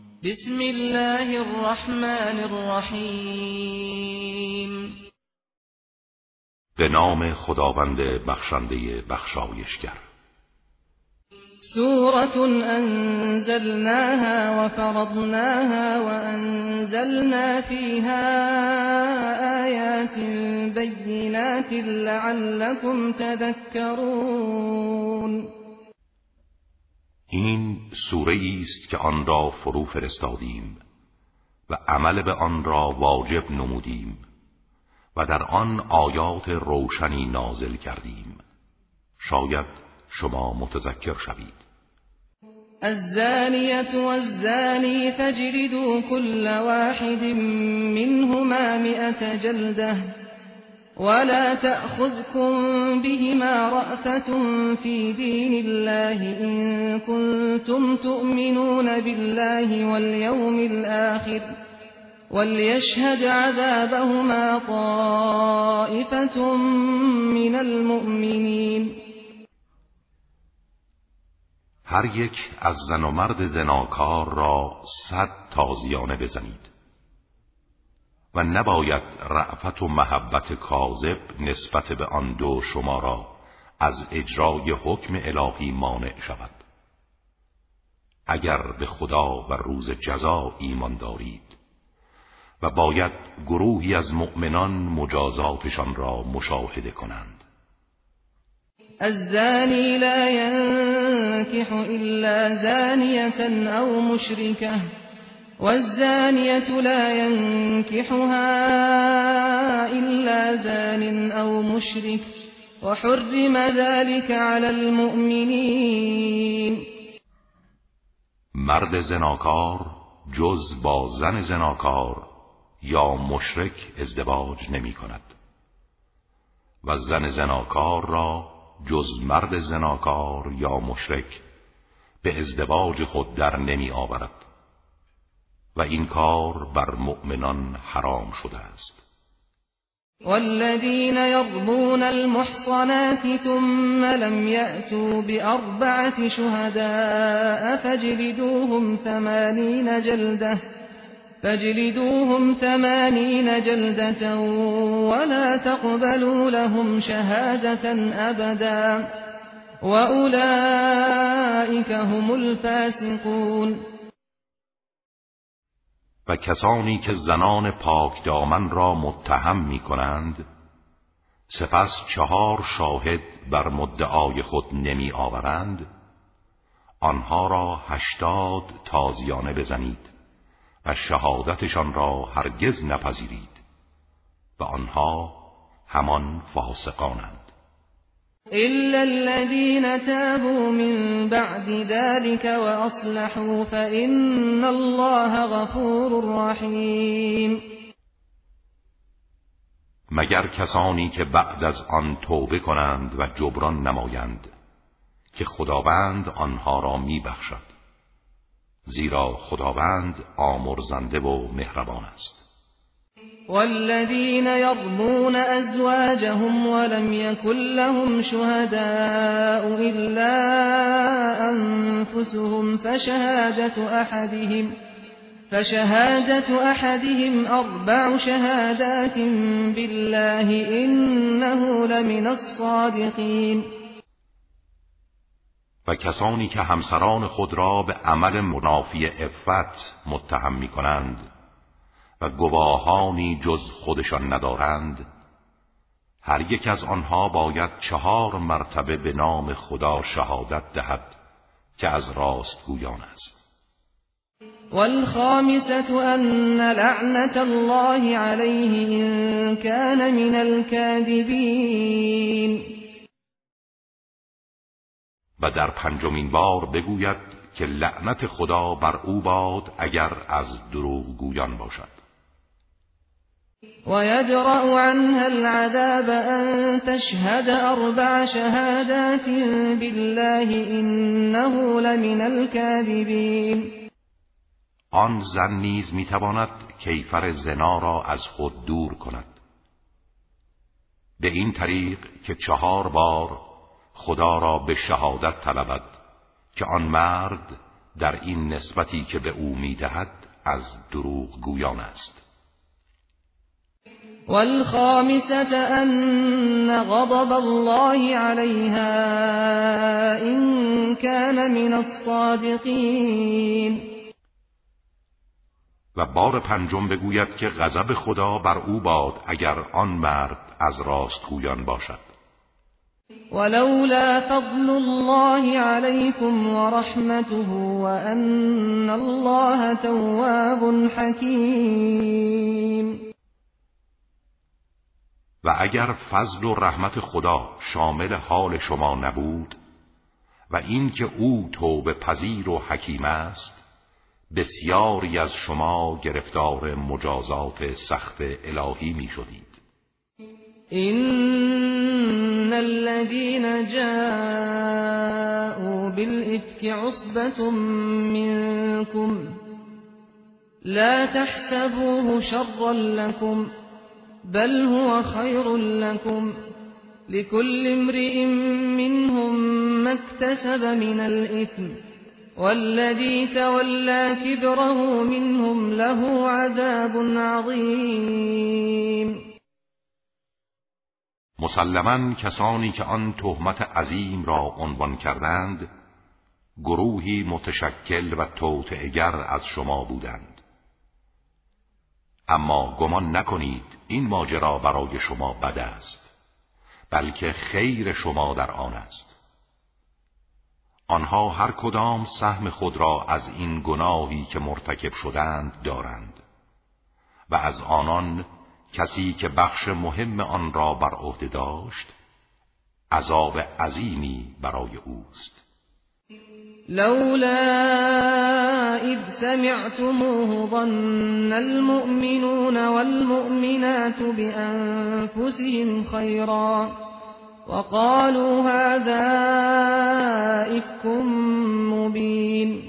بسم الله الرحمن الرحیم به نام خداوند بخشنده بخشایشگر. سورة انزلناها وفرضناها وانزلنا فيها آيات بينات لعلكم تذكرون. این سوره است که آن را فرو فرستادیم و عمل به آن را واجب نمودیم و در آن آیات روشنی نازل کردیم. شاید شما متذکر شوید. الزانية والزاني فاجلدوا كل واحد منهما مئة جلدة ولا تأخذكم بهما رأفة في دين الله إن كنتم تؤمنون بالله واليوم الآخر وليشهد عذابهما طائفة من المؤمنين هر یک از زن و مرد زناکار را صد تازیانه بزنید. و نباید رعفت و محبت کاذب نسبت به آن دو شما را از اجرای حکم الهی مانع شود. اگر به خدا و روز جزا ایمان دارید و باید گروهی از مؤمنان مجازاتشان را مشاهده کنند. الزاني لا ينكح إلا زانية أو مشركة والزانية لا ينكحها إلا زان أو مشرك وحرم ذلك على المؤمنين. مرد زناکار جز با زن زناکار یا مشرک ازدواج نمی کند. و زن زناکار را جز مرد زناکار یا مشرک به ازدواج خود در نمی آورد. و این کار بر مؤمنان حرام شده است. والذين يرمون المحصنات ثم لم يأتوا بأربعة شهداء فاجلدوهم ثمانين جلدة فاجلدوهم ثمانين جلدة ولا تقبلوا لهم شهادة أبدا وأولئك هم الفاسقون. و کسانی که زنان پاک دامن را متهم می کنند سپس چهار شاهد بر مدعای خود نمی آورند. آنها را هشتاد تازیانه بزنید و شهادتشان را هرگز نپذیرید و آنها همان فاسقانند. إلا الذين تابوا من بعد ذلك وأصلحوا فإن الله غفور رحيم. مگر کسانی که بعد از آن توبه کنند و جبران نمایند که خداوند آنها را می بخشد زیرا خداوند آمرزنده و مهربان است. والذين يرمون أزواجهم ولم يكن لهم شهداء إلا أنفسهم فشهادة أحدهم فشهادة أحدهم أربع شهادات بالله إنه لمن الصادقين. و کسانی که همسران خود را به عمل منافی افت متهم می کنند و گواهانی جز خودشان ندارند هر یک از آنها باید چهار مرتبه به نام خدا شهادت دهد که از راست گویان است. والخامسة أن لعنة الله عليه إن كان من الكاذبين. و در پنجمین بار بگوید که لعنت خدا بر او باد اگر از دروغ گویان باشد. ويدرأ عنها العذاب أن تشهد أربع شهادات بالله إنه لمن الكاذبين. آن زن نیز می‌تواند کیفر زنا را از خود دور کند. به این طریق که چهار بار خدا را به شهادت طلبد که آن مرد در این نسبتی که به او می‌دهد از دروغ گویان است. والخامسة أن غضب الله عليها إن كان من الصادقين. و بار پنجم بگوید که غضب خدا بر او باد اگر آن مرد از راستگویان باشد. ولولا فضل الله عليكم ورحمته وأن الله تواب حكيم. و اگر فضل و رحمت خدا شامل حال شما نبود و اینکه او توبه پذیر و حکیم است بسیاری از شما گرفتار مجازات سخت الهی می شدید. این الذين جاءوا بالإفك عصبة منكم لا تحسبوه شرا لكم بل هو خير لكم لكل امرئ منهم ما اكتسب من الإثم والذي تولى كبره منهم له عذاب عظیم مسلما کسانی که آن تهمت عظیم را عنوان کردند گروهی متشکل و توطعگر از شما بودند. اما گمان نکنید این ماجرا برای شما بد است بلکه خیر شما در آن است. آنها هر کدام سهم خود را از این گناهی که مرتکب شدند دارند و از آنان کسی که بخش مهم آن را بر عهده داشت عذاب عظیمی برای اوست. لولا إذ سمعتموه ظن المؤمنون والمؤمنات بأنفسهم خيرا وقالوا هذا إفك مبين.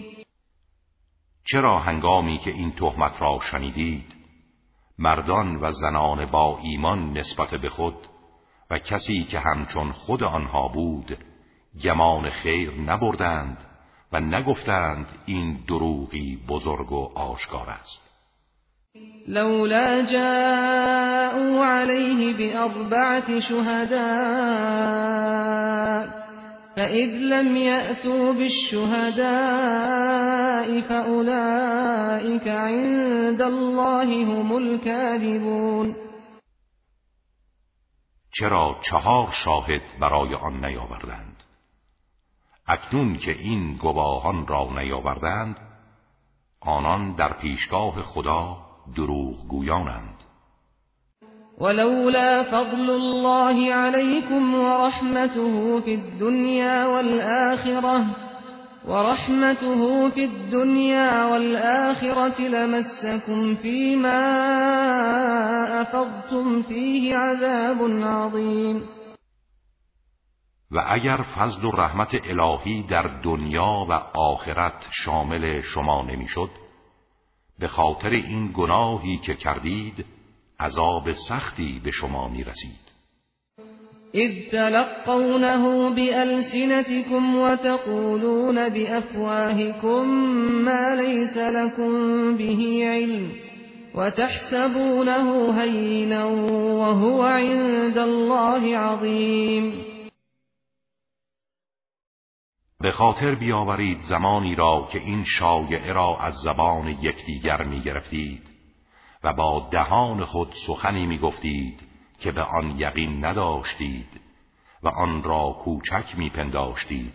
چرا هنگامی که این تهمت را شنیدید مردان و زنان با ایمان نسبت به خود و کسی که همچون خود آنها بود گمان خیر نبردند و نگفتند این دروغی بزرگ و آشکار است. لولا جاءوا عليه بأربعة شهداء فإذ لم يأتوا بالشهداء فأولئك عند الله هم الكاذبون. چرا چهار شاهد برای آن نیاوردند؟ اکنون که این گواهان را نیاوردند آنان در پیشگاه خدا دروغ گویانند. ولولا فضل الله عليكم ورحمته في الدنيا والآخرة ورحمته في الدنيا والآخرة لمسكم فيما أفضتم فيه عذاب عظيم و اگر فضل و رحمت الهی در دنیا و آخرت شامل شما نمی‌شد به خاطر این گناهی که کردید عذاب سختی به شما می رسید اذ تلقونه بألسنتكم وتقولون بأفواهكم ما ليس لكم به علم وتحسبونه هينا وهو عند الله عظيم به خاطر بیاورید زمانی را که این شایعه را از زبان یکدیگر می گرفتید و با دهان خود سخنی می گفتید که به آن یقین نداشتید و آن را کوچک می پنداشتید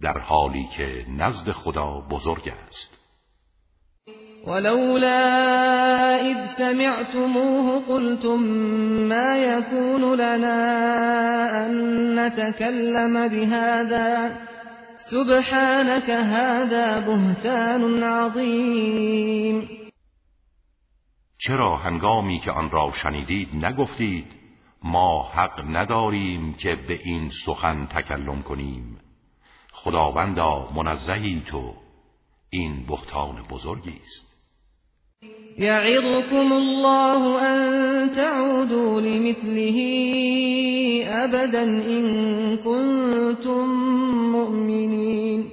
در حالی که نزد خدا بزرگ است. ولولا اذ سمعتموه قلتم ما يكون لنا ان نتكلم بهذا سبحانك هذا بهتان عظیم چرا هنگامی که آن را شنیدید نگفتید ما حق نداریم که به این سخن تکلم کنیم؟ خداوندا منزهی تو. این بهتان بزرگی است. یعظكم الله ان تعودوا لمثله ابدا ان كنتم مؤمنین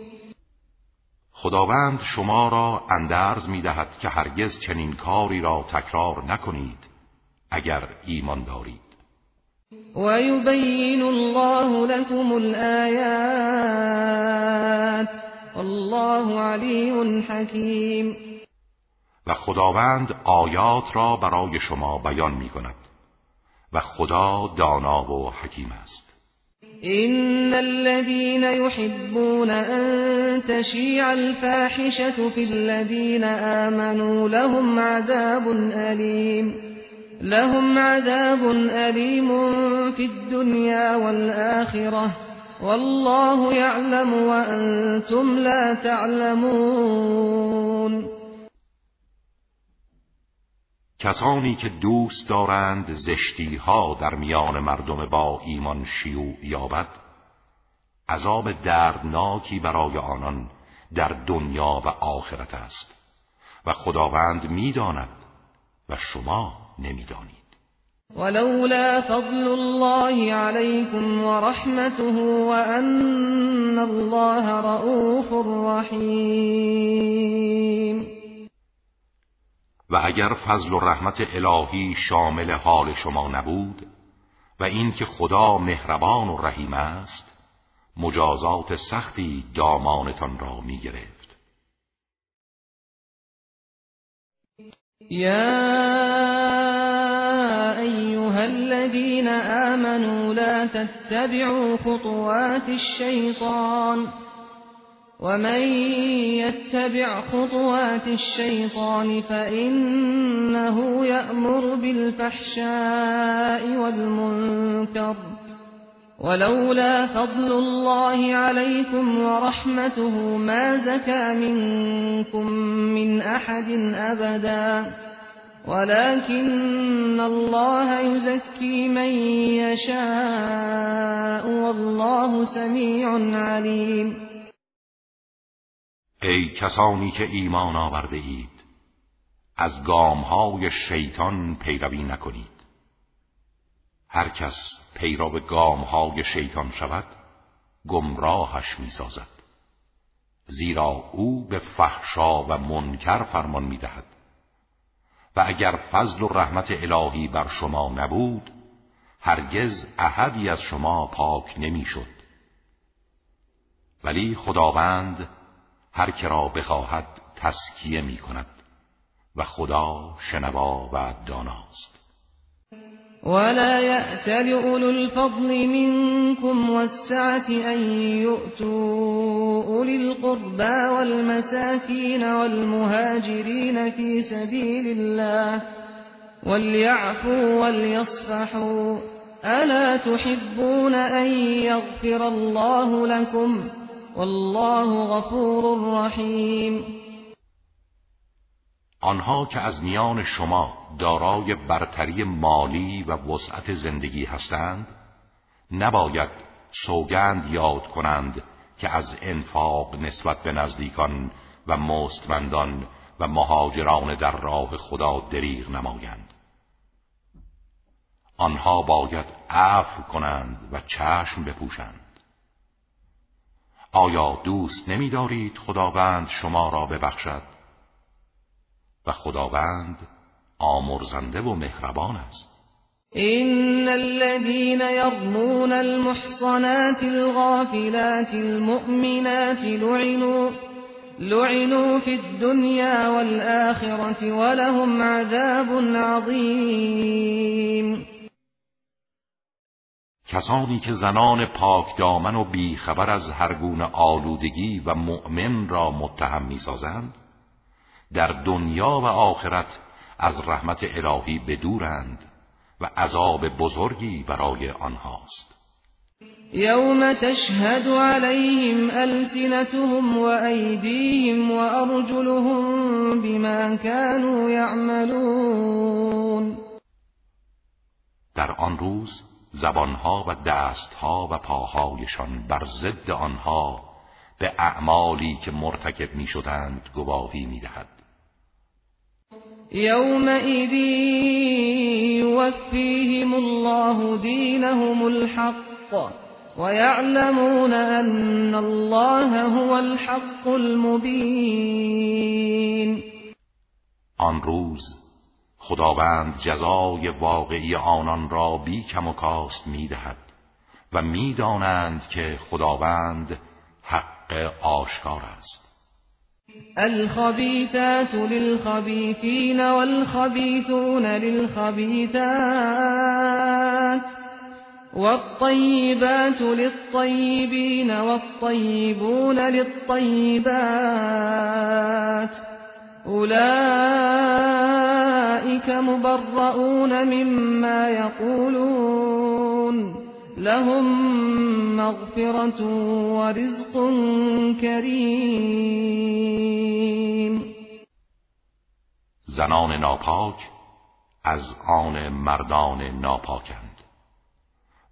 خداوند شما را اندرز می دهد که هرگز چنین کاری را تکرار نکنید اگر ایمان دارید. و یبین الله لكم الآیات الله علیم حکیم و خداوند آیات را برای شما بیان می کند و خدا دانا و حکیم است. إن الذين يحبون أن تشيع الفاحشة في الذين آمنوا لهم عذاب أليم. لهم عذاب أليم في الدنيا والآخرة. والله يعلم وأنتم لا تعلمون. کسانی که دوست دارند زشتی ها در میان مردم با ایمان شیوع یابد عذاب دردناکی برای آنان در دنیا و آخرت است و خداوند می‌داند و شما نمی‌دانید. ولولا فضل الله عليكم ورحمته وأن الله رؤوف رحیم. و اگر فضل و رحمت الهی شامل حال شما نبود و اینکه خدا مهربان و رحیم است مجازات سختی دامانتان را می گرفت یا ایها الذین آمنوا لا تتبعوا خطوات الشیطان ومن يتبع خطوات الشيطان فإنه يأمر بالفحشاء والمنكر ولولا فضل الله عليكم ورحمته ما زكى منكم من أحد أبدا ولكن الله يزكي من يشاء والله سميع عليم ای کسانی که ایمان آورده اید از گامهای شیطان پیروی نکنید. هر کس پیرو گامهای شیطان شود گمراهش می‌سازد. زیرا او به فحشا و منکر فرمان می‌دهد. و اگر فضل و رحمت الهی بر شما نبود هرگز احدی از شما پاک نمی‌شد. ولی خداوند هر که را بخواهد تسکیه می کند و خدا شنوا و داناست ولا يأتل أولو الفضل منكم والسعة أن يؤتوا أولي القربى والمساكين والمهاجرين في سبيل الله وليعفوا وليصفحوا ألا تحبون أن يغفر الله لكم ؟ والله غفور رحیم. آنها که از میان شما دارای برتری مالی و وسعت زندگی هستند نباید سوگند یاد کنند که از انفاق نسبت به نزدیکان و مستمندان و مهاجران در راه خدا دریغ نمایند. آنها باید عفو کنند و چشم بپوشند. آیا دوست نمی دارید خداوند شما را ببخشد؟ و خداوند آمرزنده و مهربان است. إن الذين يرمون المحصنات الغافلات المؤمنات لعنوا لعنوا في الدنيا والآخرة ولهم عذاب عظيم. کسانی که زنان پاک دامن و بیخبر از هرگونه آلودگی و مؤمن را متهم می‌سازند در دنیا و آخرت از رحمت الهی بدورند و عذاب بزرگی برای آنهاست. یوم تشهد عليهم ألسنتهم وأيديهم وأرجلهم بما كانوا يعملون در آن روز زبانها و دستها و پاهایشان بر ضد آنها به اعمالی که مرتکب می شدند گواهی می دهد یومئذ یوفیهم الله دینهم الحق ويعلمون أن الله هو الحق المبين آن روز خداوند جزای واقعی آنان را بی کم و کاست می‌دهد و می‌دانند که خداوند حق آشکار است. الخبيثات للخبيثين والخبيثون للخبيثات والطيبات للطيبين والطيبون للطيبات أولئك مبرؤون مما يقولون. لهم مغفرة ورزق كريم. زنان ناپاک از آن مردان ناپاکند.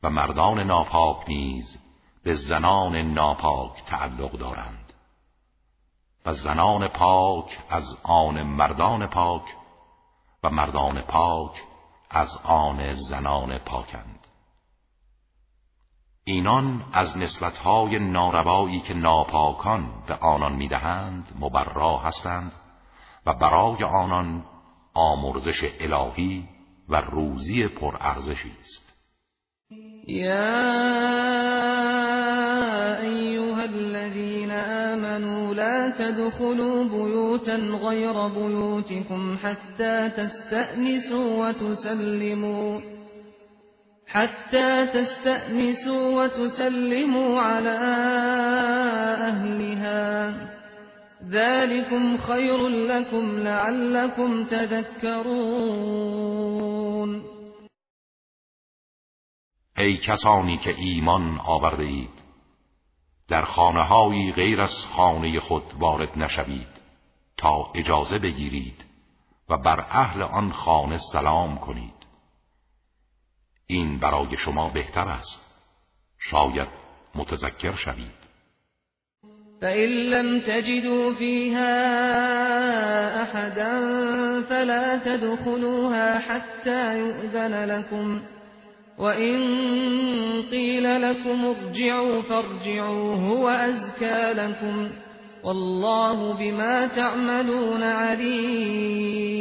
و مردان ناپاک نیز به زنان ناپاک تعلق دارند. و زنان پاک از آن مردان پاک و مردان پاک از آن زنان پاکند. اینان از نسبتهای ناروایی که ناپاکان به آنان می‌دهند مبرا هستند و برای آنان آمرزش الهی و روزی پرارزشی است. یا ایها الذين آمنوا لا تدخلوا بيوتا غير بيوتكم حتى تستأنسوا وتسلموا حتى تستأنسوا وتسلموا على أهلها. ذلكم خير لكم لعلكم تذكرون. ای کسانی که ایمان آورده اید در خانه غیر از خانه خود وارد نشوید تا اجازه بگیرید و بر اهل آن خانه سلام کنید. این برای شما بهتر است. شاید متذکر شوید. فإن لم تجدوا فيها أحدا فلا تدخلوها حتى يؤذن لكم وإن قيل لكم ارجعوا فارجعوا هو أزكى لكم والله بما تعملون عليم.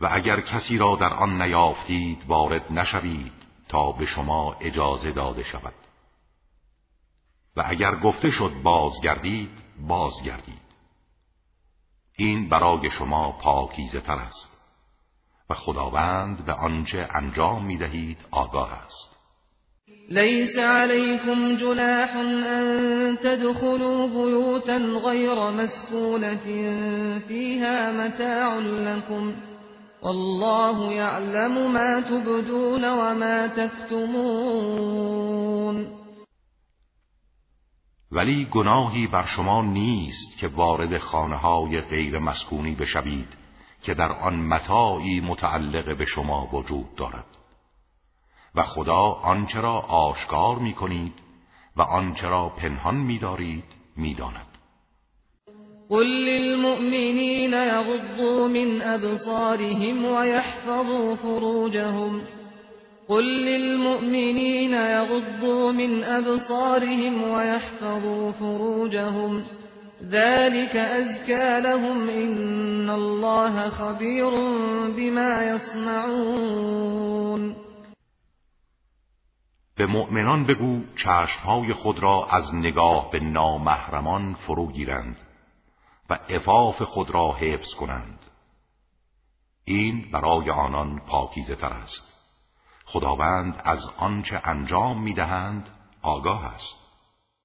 و اگر کسی را در آن نیافتید وارد نشوید تا به شما اجازه داده شود. و اگر گفته شد بازگردید بازگردید. این برای شما پاکیزه تر است. و خداوند به آنچه انجام می دهید آگاه است. ليس عليكم جناح أن تدخلوا بيوتا غير مسكونة فيها متاع لكم والله يعلم ما تبدون وما تكتمون ولی گناهی بر شما نیست که وارد خانه های غیر مسکونی بشوید. که در آن متاعی متعلق به شما وجود دارد. و خدا آنچه را آشکار می کنید و آنچه را پنهان می دارید می داند. قل للمؤمنين يغضوا من أبصارهم ويحفظوا فروجهم. قل للمؤمنين يغضوا من أبصارهم ويحفظوا فروجهم. ذلك أزكى لهم إن الله خبير بما يصنعون. به مؤمنان بگو چشمهای خود را از نگاه به نامحرمان فرو گیرند و عفاف خود را حفظ کنند. این برای آنان پاکیزه تر است. خداوند از آنچه انجام می‌دهند آگاه است.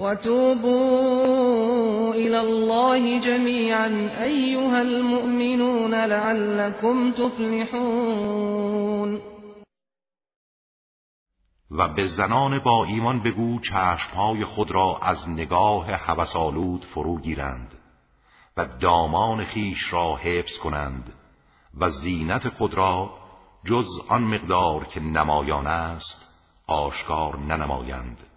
وتوبوا إلى الله جميعا أيها المؤمنون لعلكم تفلحون. و به زنان با ایمان بگو چشمهای خود را از نگاه حوسالود فرو گیرند و دامان خیش را حفظ کنند و زینت خود را جز آن مقدار که نمایان است آشکار ننمایند.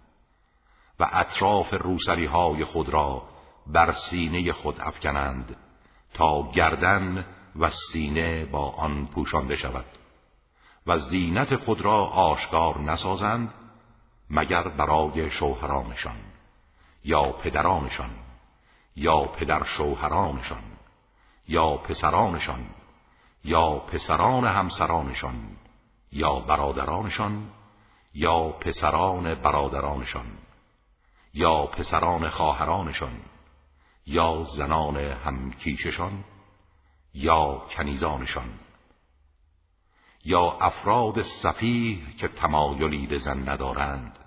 و اطراف روسری های خود را بر سینه خود افکنند تا گردن و سینه با آن پوشانده شود و زینت خود را آشکار نسازند مگر برای شوهرانشان یا پدرانشان یا پدر شوهرانشان یا پسرانشان یا پسران همسرانشان یا برادرانشان یا پسران برادرانشان یا پسران خواهرانشان یا زنان همکیششان یا کنیزانشان یا افراد صفیح که تمایلی به زن ندارند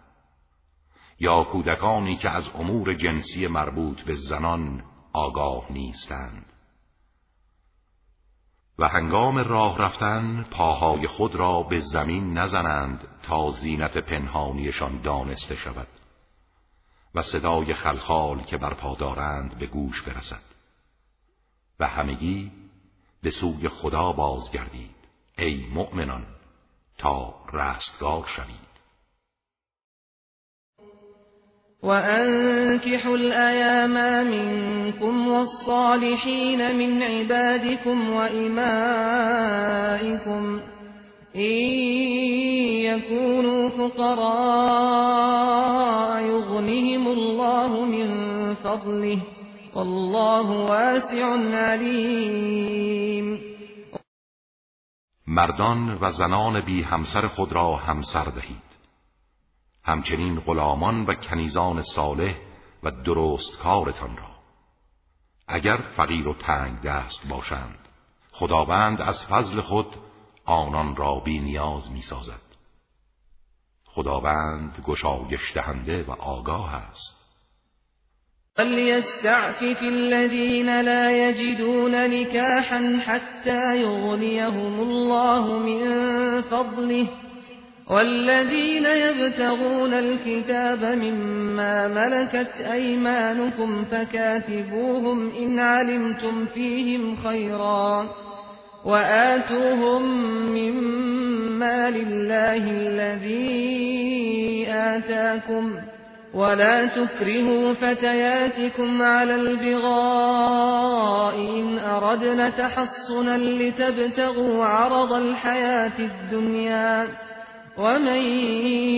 یا کودکانی که از امور جنسی مربوط به زنان آگاه نیستند. و هنگام راه رفتن پاهای خود را به زمین نزنند تا زینت پنهانیشان دانسته شود. و صدای خلخال که برپا دارند به گوش برسد. و همگی به سوی خدا بازگردید ای مؤمنان تا رستگار شوید. وأنكحوا الأيام منكم والصالحين من عبادكم وإمائكم إن يكونوا فقراء يغنهم الله من فضله والله واسع عليم. مردان و زنان بی همسر خود را همسر دهید. همچنین غلامان و کنیزان صالح و درست کارتان را. اگر فقیر و تنگ دست باشند خداوند از فضل خود آنان را بی نیاز می سازد خداوند گشایش دهنده و آگاه است. فليستعفف الذين لا يجدون نكاحا حتى يغنيهم الله من فضله والذين يبتغون الكتاب مما ملكت أيمانكم فكاتبوهم إن علمتم فيهم خيرا وآتوهم مما لله الذي آتاكم ولا تكرهوا فتياتكم على البغاء إن أردنا تحصنا لتبتغوا عرض الحياة الدنيا ومن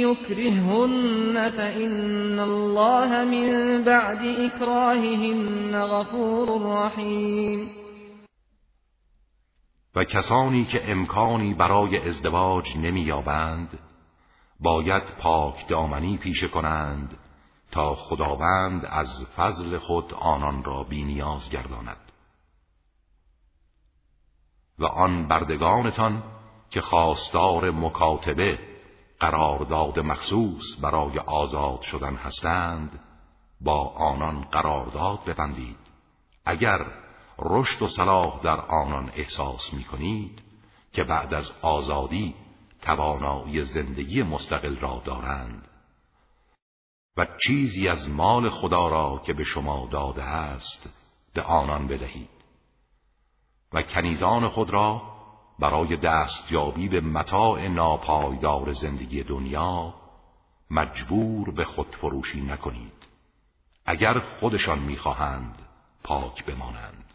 يكرههن فإن الله من بعد إكراههن غفور رحیم و کسانی که امکانی برای ازدواج نمییابند باید پاک دامنی پیشه کنند تا خداوند از فضل خود آنان را بینیاز گرداند. و آن بردگانتان که خواستار مکاتبه قرارداد مخصوص برای آزاد شدن هستند با آنان قرارداد ببندید. اگر رشد و صلاح در آنان احساس می کنید که بعد از آزادی توانایی زندگی مستقل را دارند. و چیزی از مال خدا را که به شما داده است به آنان بدهید. و کنیزان خود را برای دستیابی به متاع ناپایدار زندگی دنیا مجبور به خودفروشی نکنید. اگر خودشان می‌خواهند پاک بمانند.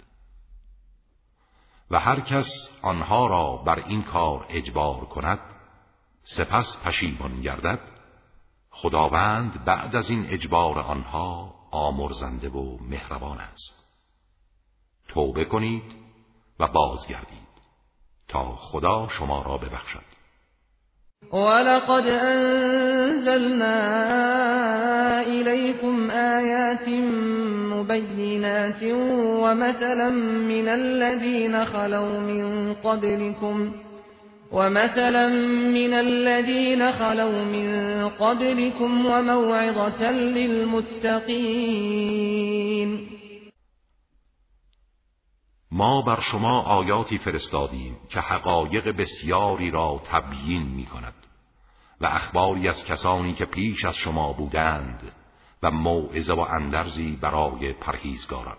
و هر کس آنها را بر این کار اجبار کند سپس پشیمان گردد خداوند بعد از این اجبار آنها آمرزنده و مهربان است. توبه کنید و بازگردید تا خدا شما را ببخشد. ولقد انزلنا إليكم آيات مبينات ومثلا من الذين خلوا من قبلكم ومثلا من الذين خلوا من قبلكم وموعظة للمتقين ما بر شما آیاتی فرستادیم که حقایق بسیاری را تبیین می کند و اخباری از کسانی که پیش از شما بودند و موعظه و اندرزی برای پرهیزگاران.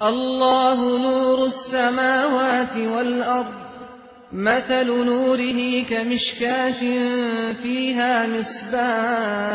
الله نور السماوات والأرض مثل نوره كمشكاة فيها مصباح.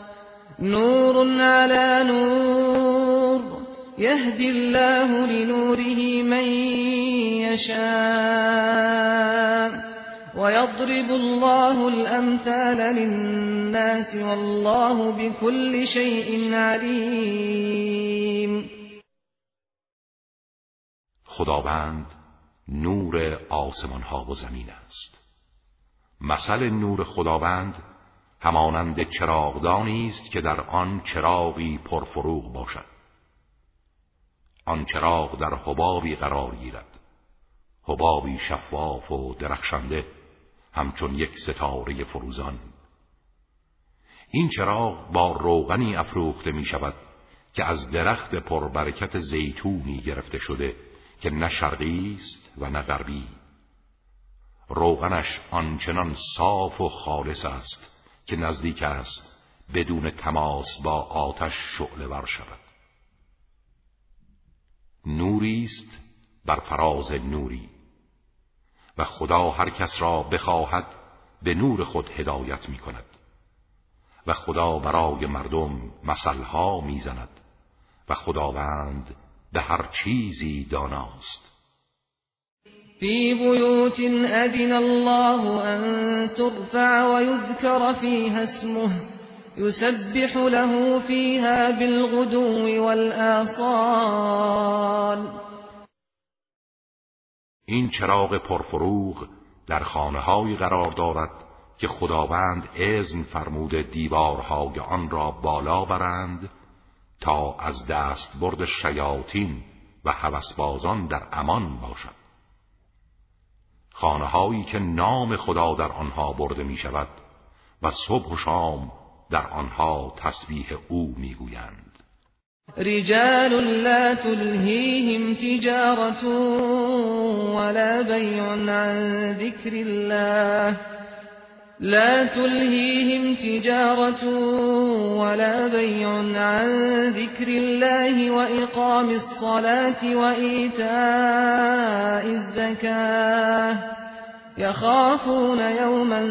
نور على نور يهدي الله لنوره من يشاء ويضرب الله الأمثال للناس والله بكل شيء عليم. خداوند نور آسمان ها و زمین است. مثل نور خداوند همانند چراغدانی است که در آن چراغی پرفروغ باشد. آن چراغ در حبابی قرار گیرد. حبابی شفاف و درخشنده همچون یک ستاره فروزان. این چراغ با روغنی افروخته می شود که از درخت پربرکت زیتونی گرفته شده که نه شرقی است و نه غربی. روغنش آنچنان صاف و خالص است که نزدیک است بدون تماس با آتش شعله ور شود. نوری است بر فراز نوری و خدا هر کس را بخواهد به نور خود هدایت می کند و خدا برای مردم مثلها می‌زند و خداوند به هر چیزی داناست. في بيوت أذن الله أن ترفع ويذكر فيها اسمه يسبح له فيها بالغدو والآصال. این چراغ پرفروغ در خانه های قرار دارد که خداوند اذن فرمود دیوارهای آن را بالا برند تا از دست برد شیاطین و هوسبازان در امان باشد. خانه هایی که نام خدا در آنها برده می شود و صبح و شام در آنها تسبیح او می گویند رجال لا تلهيهم تجارة ولا بيع عن ذكر الله. لا تلهيهم تجارة ولا بيع عن ذكر الله وإقام الصلاة وإيتاء الزكاة يخافون يوما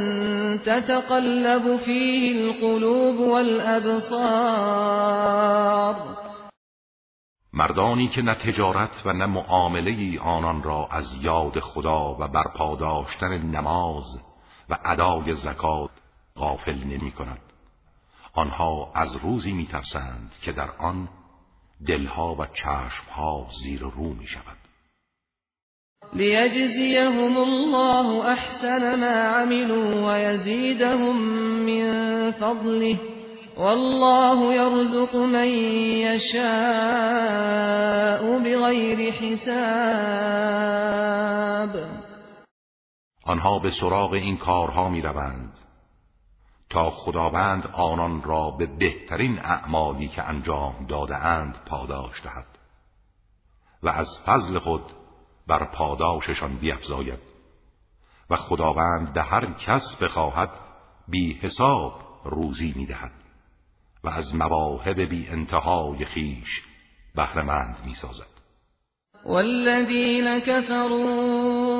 تتقلب فيه القلوب والأبصار. مردانی که نه تجارت و نه معامله آنان را از یاد خدا و برپا داشتن نماز و ادای زکات غافل نمی کند آنها از روزی می ترسند که در آن دلها و چشمها زیر رو می شود لیجزیهم الله احسن ما عملوا ويزيدهم من فضله والله يرزق من يشاء بغیر حساب. آنها به سراغ این کارها می روند تا خداوند آنان را به بهترین اعمالی که انجام داده اند پاداش دهد و از فضل خود بر پاداششان بیفزاید و خداوند به هر کس بخواهد بی حساب روزی می دهد و از مواهب بی انتهای خیش بهرمند می سازد كفروا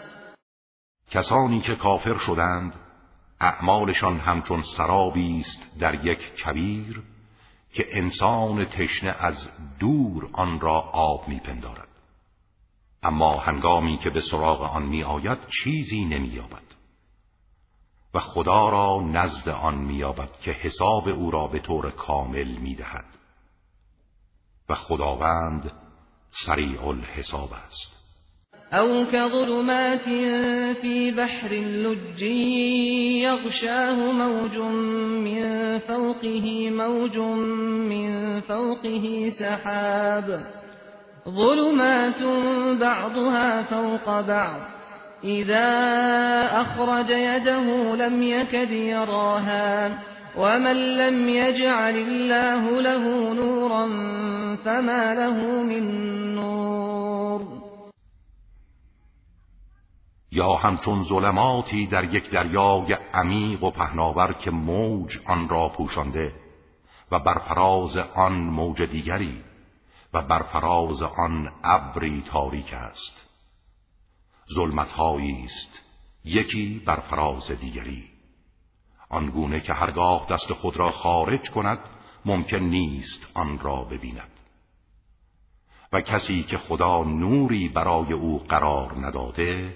کسانی که کافر شدند اعمالشان همچون سرابی است در یک کبیر که انسان تشنه از دور آن را آب میپندارد. اما هنگامی که به سراغ آن میآید چیزی نمییابد. و خدا را نزد آن مییابد که حساب او را به طور کامل می‌دهد. و خداوند سریع الحساب است. أو كظلمات في بحر اللج يغشاه موج من فوقه موج من فوقه سحاب. ظلمات بعضها فوق بعض. إذا أخرج يده لم يكد يراها. ومن لم يجعل الله له نورا فما له من نور. یا همچون ظلماتی در یک دریای عمیق و پهناور که موج آن را پوشانده و بر فراز آن موج دیگری و بر فراز آن ابری تاریک است. ظلمتهایی است یکی بر فراز دیگری. آنگونه که هرگاه دست خود را خارج کند ممکن نیست آن را ببیند. و کسی که خدا نوری برای او قرار نداده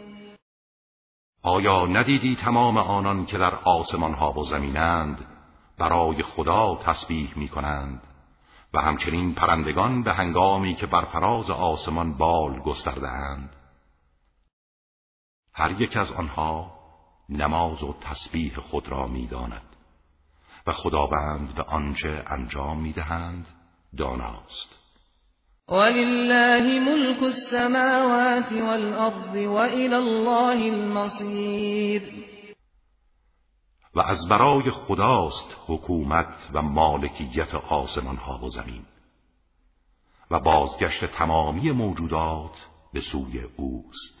آیا ندیدی تمام آنان که در آسمان ها و زمینند برای خدا تسبیح می کنند و همچنین پرندگان به هنگامی که بر فراز آسمان بال گسترده اند هر یک از آنها نماز و تسبیح خود را می‌داند و خداوند به آنچه انجام می‌دهند داناست. ولله ملك السماوات والأرض وإلى الله المصير. و از برای خداست حکومت و مالکیت آسمان ها و زمین و بازگشت تمامی موجودات به سوی اوست.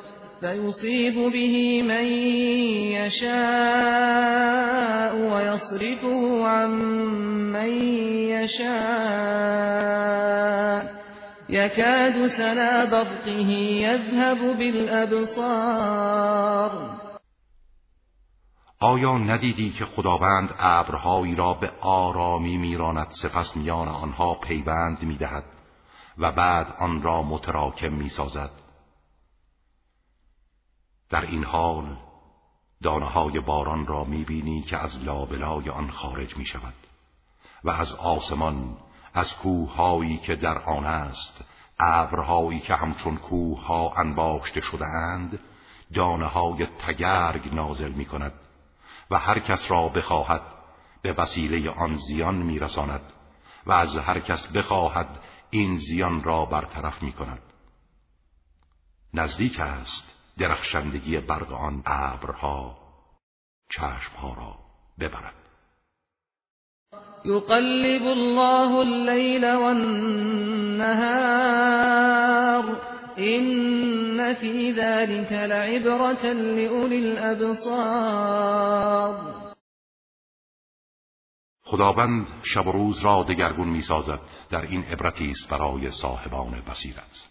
فيصيب به من يشاء ويصرفه عن من يشاء يكاد سنا برقه يذهب بالابصار آیا ندیدی که خداوند ابرهایی را به آرامی میراند سپس میان آنها پیوند می‌دهد و بعد آن را متراکم می‌سازد؟ در این حال دانه های باران را می‌بینی که از لابلای آن خارج می شود و از آسمان از کوههایی که در آن است ابرهایی که همچون کوه ها انباشته شده اند دانه های تگرگ نازل می کند و هر کس را بخواهد به وسیله آن زیان میرساند و از هر کس بخواهد این زیان را برطرف می کند نزدیک است درخشندگی برق آن ابرها چشمها را ببرد. يقلب الله الليل والنهار إن في ذلك لعبرة لأولي الأبصار خداوند شب و روز را دگرگون می‌سازد در این عبرتی است برای صاحبان بصیرت.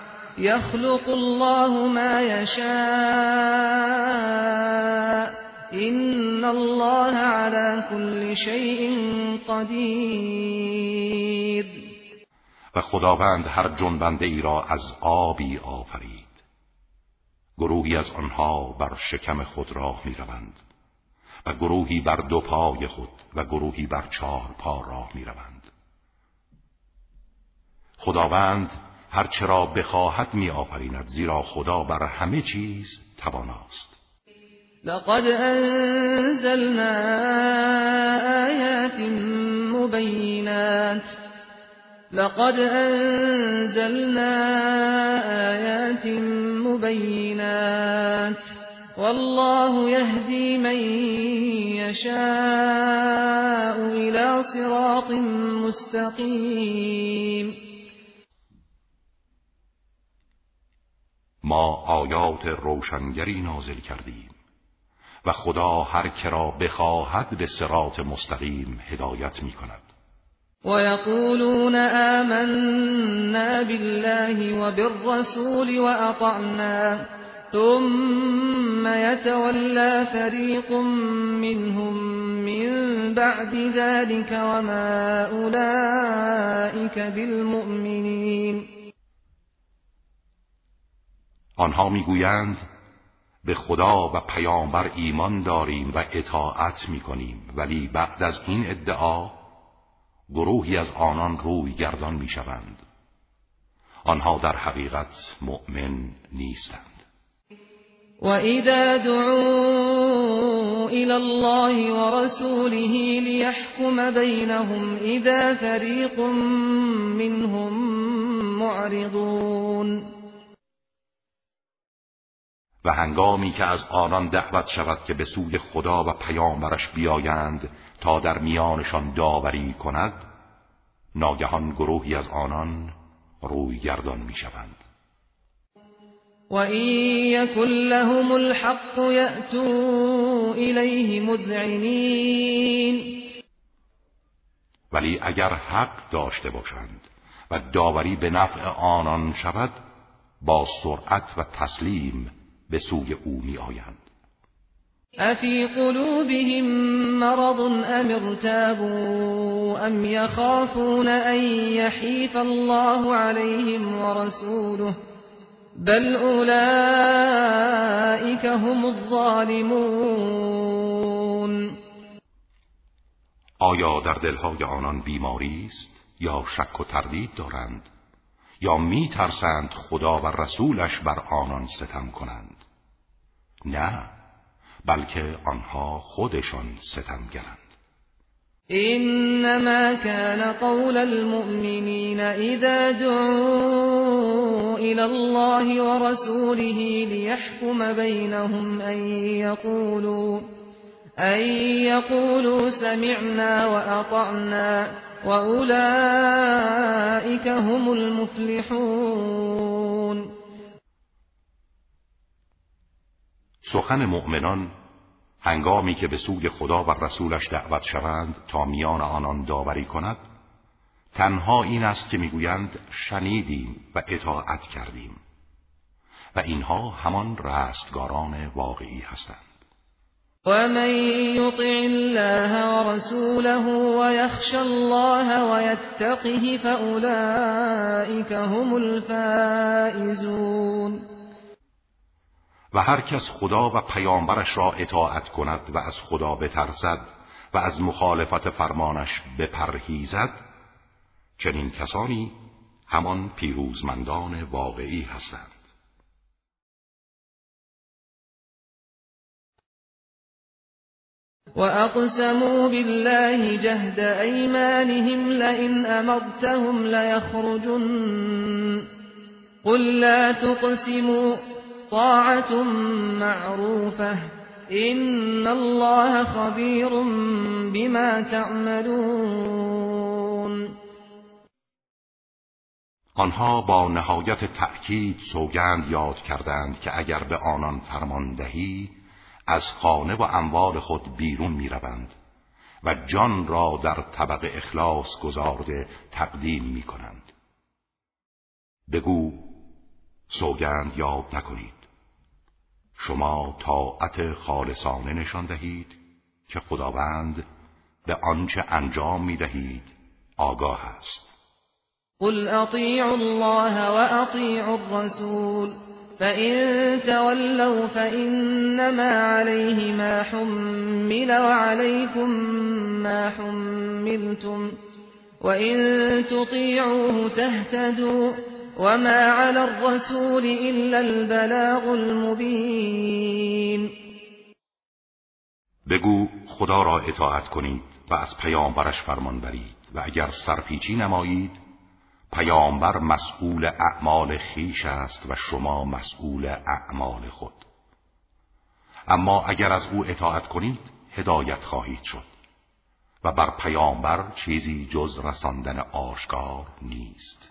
يخلق الله ما يشاء. إن الله على كل شيء قدیر و خداوند هر جنبنده ای را از آبی آفرید. گروهی از آنها بر شکم خود راه می روند و گروهی بر دو پای خود و گروهی بر چهار پا راه می روند. خداوند هر چرا بخواهد می آفریند زیرا خدا بر همه چیز تواناست. لقد انزلنا آیات مبینات. لقد انزلنا آیات مبینات. والله يهدي من يشاء إلى صراط مستقيم ما آیات روشنگری نازل کردیم و خدا هر کرا بخواهد به سرات مستقیم هدایت می کند ويقولون آمنا بالله وبالرسول وأطعنا ثم يتولى فريق منهم من بعد ذلك وما أولئك بالمؤمنين. آنها می‌گویند به خدا و پیامبر ایمان داریم و اطاعت می‌کنیم. ولی بعد از این ادعا گروهی از آنان روی گردان می‌شوند. آنها در حقیقت مؤمن نیستند. وَإِذَا دُعُوا إِلَى اللَّهِ وَرَسُولِهِ لِيَحْكُمَ بَيْنَهُمْ إِذَا فَرِيقٌ مِّنْهُمْ مُعْرِضُونَ و هنگامی که از آنان دعوت شود که به سوی خدا و پیامبرش بیایند تا در میانشان داوری کند ناگهان گروهی از آنان روی گردان می‌شوند. وَإِن يَكُن لَّهُمُ الْحَقُّ يَأْتُوا إِلَيْهِ مُذْعِنِينَ ولی اگر حق داشته باشند و داوری به نفع آنان شود با سرعت و تسلیم به سوی او می آیند افی قلوبهم مرض ام ارتابوا ام يخافون ان يحيف الله عليهم ورسوله بل اولئك هم الظالمون. آیا در دلهای آنان بیماری است یا شک و تردید دارند یا می ترسند خدا و رسولش بر آنان ستم کنند؟ نه بلکه آنها خودشان ستمگرند انما كان قول المؤمنين اذا دعوا إلى الله ورسوله ليحكم بينهم ان يقولوا ان يقولوا سمعنا واطعنا واولئك هم المفلحون. سخن مؤمنان هنگامی که به سوی خدا و رسولش دعوت شوند تا میان آنان داوری کند تنها این است که می‌گویند شنیدیم و اطاعت کردیم. و اینها همان رستگاران واقعی هستند. ومن يطع الله ورسوله ويخشى الله ويتقه فأولئك هم الفائزون و هر کس خدا و پیامبرش را اطاعت کند و از خدا بترسد و از مخالفت فرمانش بپرهیزد چنین کسانی همان پیروزمندان واقعی هستند. وأقسموا بالله جهد أيمانهم لئن أمرتهم ليخرجن قل لا تقسموا طاعة معروفة. إن الله خبير بما تعملون. آنها با نهایت تأکید سوگند یاد کردند که اگر به آنان فرمان دهی از خانه و اموال خود بیرون می روند و جان را در طبق اخلاص گذارده تقدیم می کنند بگو سوگند یاد نکنید. شما طاعت خالصانه نشان دهید که خداوند به آنچه انجام می دهید آگاه است. قل اطیعوا الله و اطیعوا الرسول فإن تولوا فإنما عليه ما حمل وعليكم ما حملتم وإن تطيعوه تهتدوا. وما على الرسول إلا البلاغ المبين. بگو خدا را اطاعت کنید و از پیامبرش فرمان برید و اگر سرپیچی نمایید پیامبر مسئول اعمال خیش است و شما مسئول اعمال خود. اما اگر از او اطاعت کنید هدایت خواهید شد و بر پیامبر چیزی جز رساندن آشکار نیست.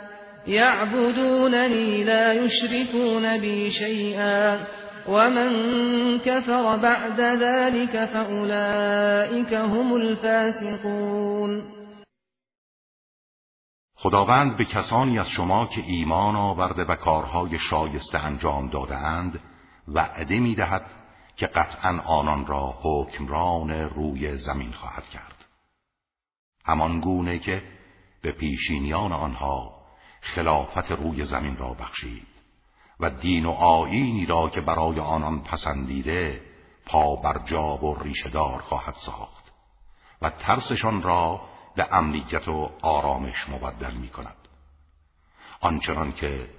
يعبدونني لا يشركون بي شيئا. ومن كفر بعد ذلك فأولئك هم الفاسقون. خداوند به کسانی از شما که ایمان آورده و کارهای شایسته انجام دادهاند وعده می دهد که قطعا آنان را حکمران روی زمین خواهد کرد. همان گونه که به پیشینیان آنها خلافت روی زمین را بخشید و دین و آینی را که برای آنان پسندیده پا بر جاب و ریشهدار خواهد ساخت و ترسشان را به امنیت و آرامش مبدل می کند. آنچنان که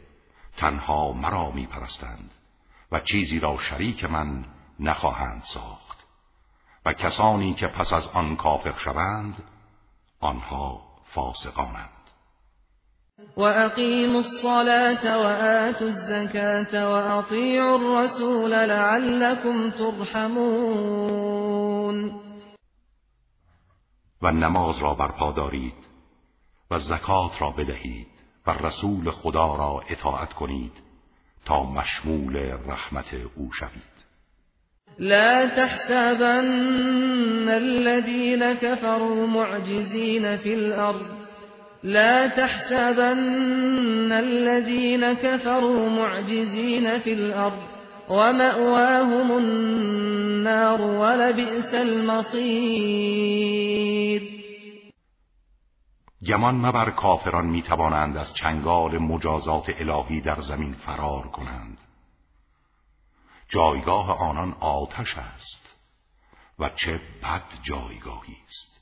تنها مرا می پرستند و چیزی را شریک من نخواهند ساخت و کسانی که پس از آن کافر شوند آنها فاسقانند. وأقيموا الصلاة وآتوا الزكاة وأطيعوا الرسول لعلكم ترحمون و نماز را برپا دارید و زکات را بدهید و رسول خدا را اطاعت کنید تا مشمول رحمت أو شوید. لا تحسبن الذين كفروا معجزين في الأرض لا تحسبن الذين كفروا معجزين في الأرض ومأواهم النار ولبئس المصير. گمان مبر کافران می توانند از چنگال مجازات الهی در زمین فرار کنند. جایگاه آنان آتش است و چه بد جایگاهی است.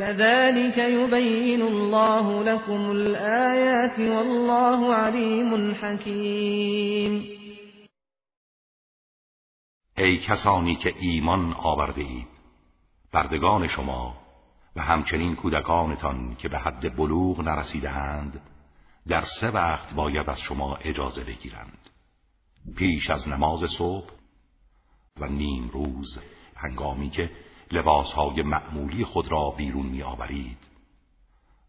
كذلك يبين الله لكم الآيات والله علیم حکیم ای کسانی که ایمان آورده اید بردگان شما و همچنین کودکانتان که به حد بلوغ نرسیدهاند در سه وقت باید از شما اجازه بگیرند. پیش از نماز صبح و نیم روز هنگامی که لباسهای معمولی خود را بیرون می آورید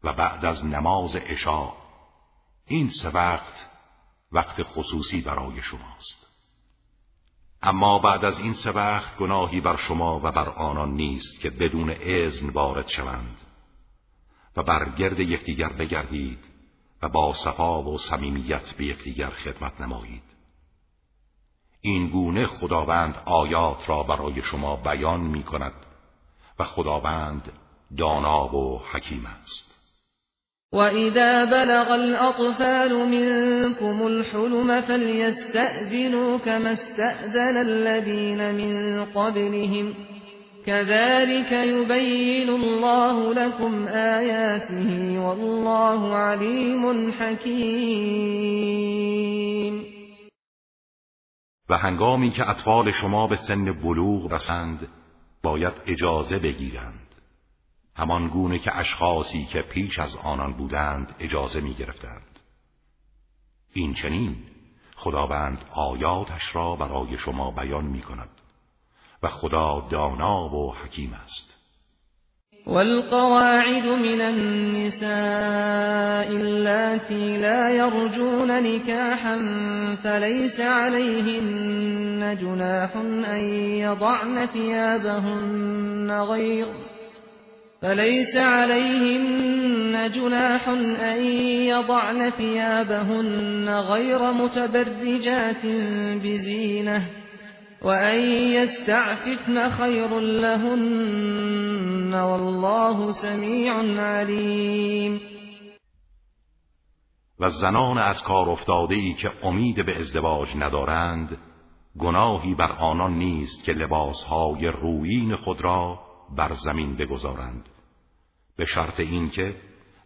و بعد از نماز عشا این سه وقت وقت خصوصی برای شماست. اما بعد از این سه وقت گناهی بر شما و بر آنان نیست که بدون اذن وارد شوند و بر گرد یکدیگر بگردید و با صفا و صمیمیت به یکدیگر خدمت نمایید. این گونه خداوند آیات را برای شما بیان می کند و خداوند دانا و حکیم است. وَإِذَا بَلَغَ الْأَطْفَالُ مِنكُمُ الْحُلُمَ فَلْيَسْتَأْذِنُوا كَمَا اسْتَأْذَنَ الَّذِينَ مِن قَبْلِهِمْ. كَذَلِكَ يُبَيِّنُ اللَّهُ لَكُمْ آيَاتِهِ وَاللَّهُ عَلِيمٌ حَكِيمٌ. و هنگامی که اطفال شما به سن بلوغ رسند باید اجازه بگیرند همان گونه که اشخاصی که پیش از آنان بودند اجازه می گرفتند. این چنین خداوند آیاتش را برای شما بیان می کند و خدا دانا و حکیم است والقواعد من النساء اللاتي لا يرجون نكاحا فليس عليهن جناح أن يضعن ثيابهن غير فليس عليهن جناح أن يضعن ثيابهن غير متبرجات بزينة وأن يستعففن خير لهن والله سميع عليم و زنان از کار افتاده ای که امید به ازدواج ندارند گناهی بر آنان نیست که لباسهای رویین خود را بر زمین بگذارند. به شرط اینکه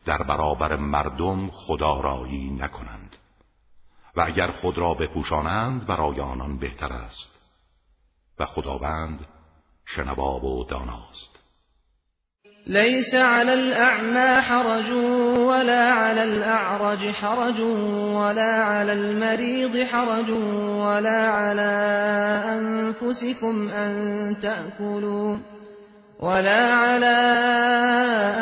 در برابر مردم خدارایی نکنند. و اگر خود را بپوشانند برای آنان بهتر است. و خداوند شنواب و داناست. ليس على الأعمى حرج ولا على الأعرج حرج ولا على المريض حرج ولا على أنفسكم أن تأكلوا ولا على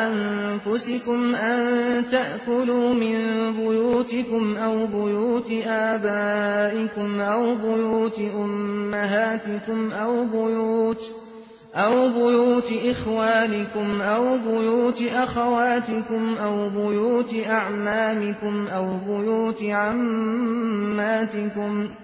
أنفسكم أن تأكلوا من بيوتكم أو بيوت آبائكم أو بيوت أمهاتكم أو بيوت أو بيوت إخوانكم أو بيوت أخواتكم أو بيوت أعمامكم أو بيوت عماتكم أو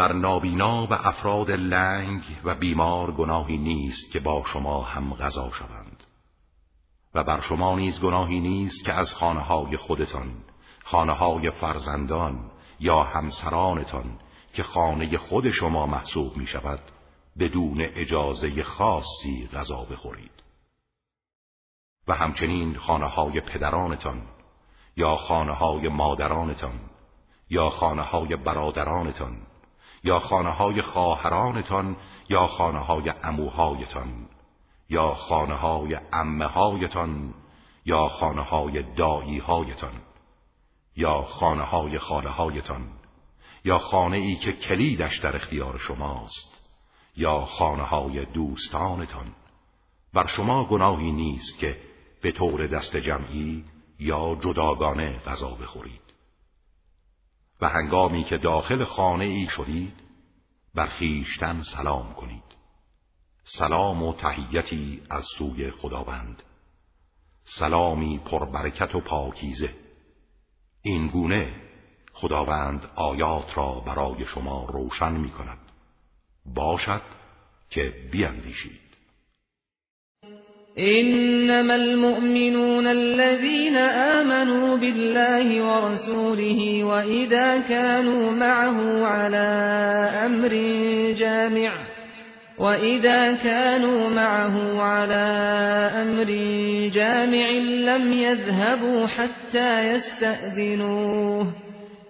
بر نابینا و افراد لنگ و بیمار گناهی نیست که با شما هم غذا شوند. و بر شما نیز گناهی نیست که از خانه های خودتان خانه های فرزندان یا همسرانتان که خانه خود شما محسوب می شود بدون اجازه خاصی غذا بخورید. و همچنین خانه های پدرانتان یا خانه های مادرانتان یا خانه های برادرانتان یا خانه های خواهرانتان یا خانه های اموهایتان یا خانه های امه هایتان یا خانه های دایی هایتان یا خانه های خاله هایتان یا خانه ای که کلیدش در اختیار شماست یا خانه های دوستانتان. بر شما گناهی نیست که به طور دست جمعی یا جداگانه غذا بخورید. و هنگامی که داخل خانه ای شدید بر خیشتن سلام کنید. سلام و تحیتی از سوی خداوند. سلامی پربرکت و پاکیزه. این گونه خداوند آیات را برای شما روشن می کند باشد که بیندیشید. إنما المؤمنون الذين آمنوا بالله ورسوله وإذا كانوا معه على أمر جامع وإذا كانوا معه على أمر جامع لم يذهبوا حتى يستأذنوه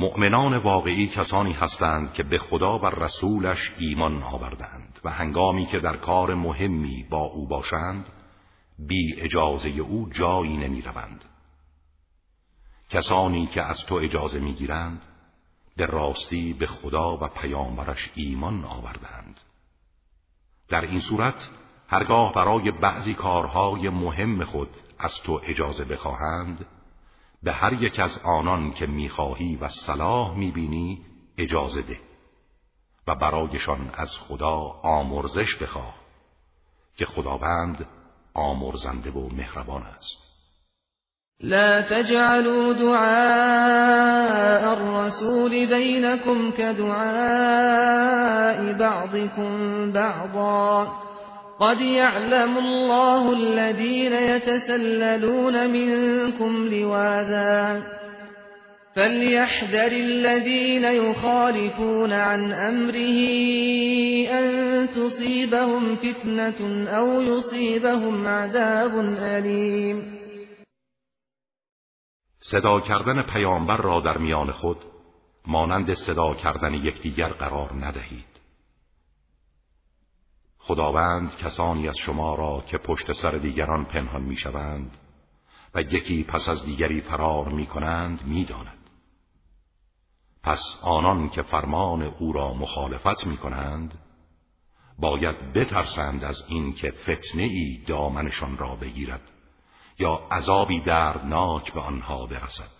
مؤمنان واقعی کسانی هستند که به خدا و رسولش ایمان آوردند و هنگامی که در کار مهمی با او باشند بی اجازه او جایی نمی روند. کسانی که از تو اجازه می گیرند به راستی به خدا و پیامبرش ایمان آوردند. در این صورت هرگاه برای بعضی کارهای مهم خود از تو اجازه بخواهند به هر یک از آنان که می‌خواهی و صلاح می‌بینی اجازه ده. و برایشان از خدا آمرزش بخواه که خداوند آمرزنده و مهربان است. لا تجعلوا دعاء الرسول بينكم كدعاء بعضكم بعضا. قد يعلم الله الذين يتسللون منكم لواذا فليحذر الذين يخالفون عن أمره أن تصيبهم فتنة أو يصيبهم عذاب أليم صدا کردن پیامبر را در میان خود مانند صدا کردن یکدیگر قرار ندهید. خداوند کسانی از شما را که پشت سر دیگران پنهان می‌شوند و یکی پس از دیگری فرار می کنند می داند. پس آنان که فرمان او را مخالفت می کنند باید بترسند از این که فتنه ای دامنشان را بگیرد یا عذابی دردناک به آنها برسد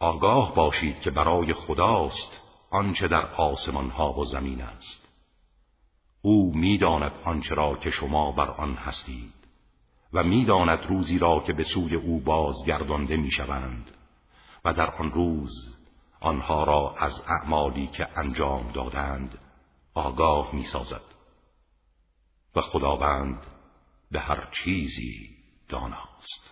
آگاه باشید که برای خداست آنچه در آسمان ها و زمین است. او می‌داند آنچه را که شما بر آن هستید و می‌داند روزی را که به سوی او بازگردانده می‌شوند و در آن روز آنها را از اعمالی که انجام دادند آگاه می‌سازد. و خداوند به هر چیزی داناست.